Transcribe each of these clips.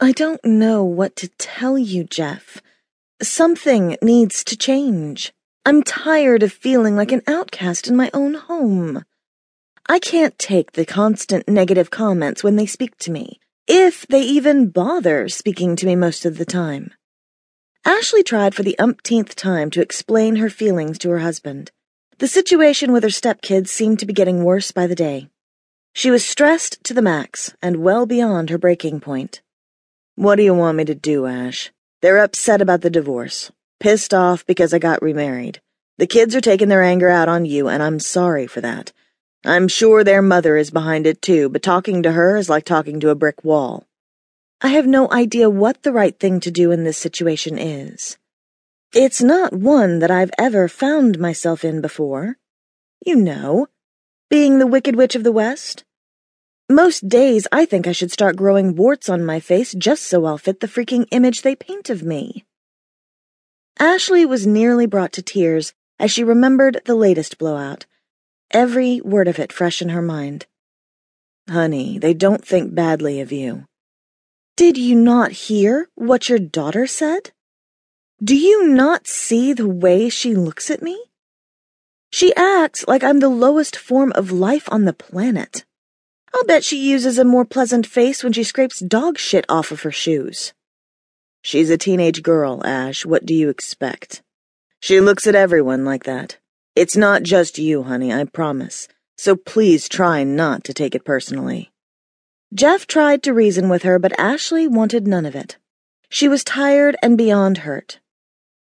I don't know what to tell you, Jeff. Something needs to change. I'm tired of feeling like an outcast in my own home. I can't take the constant negative comments when they speak to me, if they even bother speaking to me most of the time. Ashley tried for the umpteenth time to explain her feelings to her husband. The situation with her stepkids seemed to be getting worse by the day. She was stressed to the max and well beyond her breaking point. What do you want me to do, Ash? They're upset about the divorce, pissed off because I got remarried. The kids are taking their anger out on you, and I'm sorry for that. I'm sure their mother is behind it too, but talking to her is like talking to a brick wall. I have no idea what the right thing to do in this situation is. It's not one that I've ever found myself in before. You know, being the Wicked Witch of the West. Most days I think I should start growing warts on my face just so I'll fit the freaking image they paint of me. Ashley was nearly brought to tears as she remembered the latest blowout, every word of it fresh in her mind. Honey, they don't think badly of you. Did you not hear what your daughter said? Do you not see the way she looks at me? She acts like I'm the lowest form of life on the planet. I'll bet she uses a more pleasant face when she scrapes dog shit off of her shoes. She's a teenage girl, Ash. What do you expect? She looks at everyone like that. It's not just you, honey, I promise. So please try not to take it personally. Jeff tried to reason with her, but Ashley wanted none of it. She was tired and beyond hurt.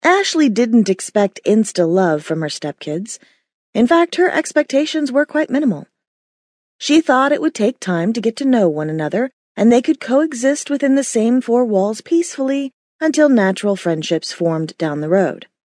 Ashley didn't expect insta love from her stepkids. In fact, her expectations were quite minimal. She thought it would take time to get to know one another, and they could coexist within the same four walls peacefully until natural friendships formed down the road.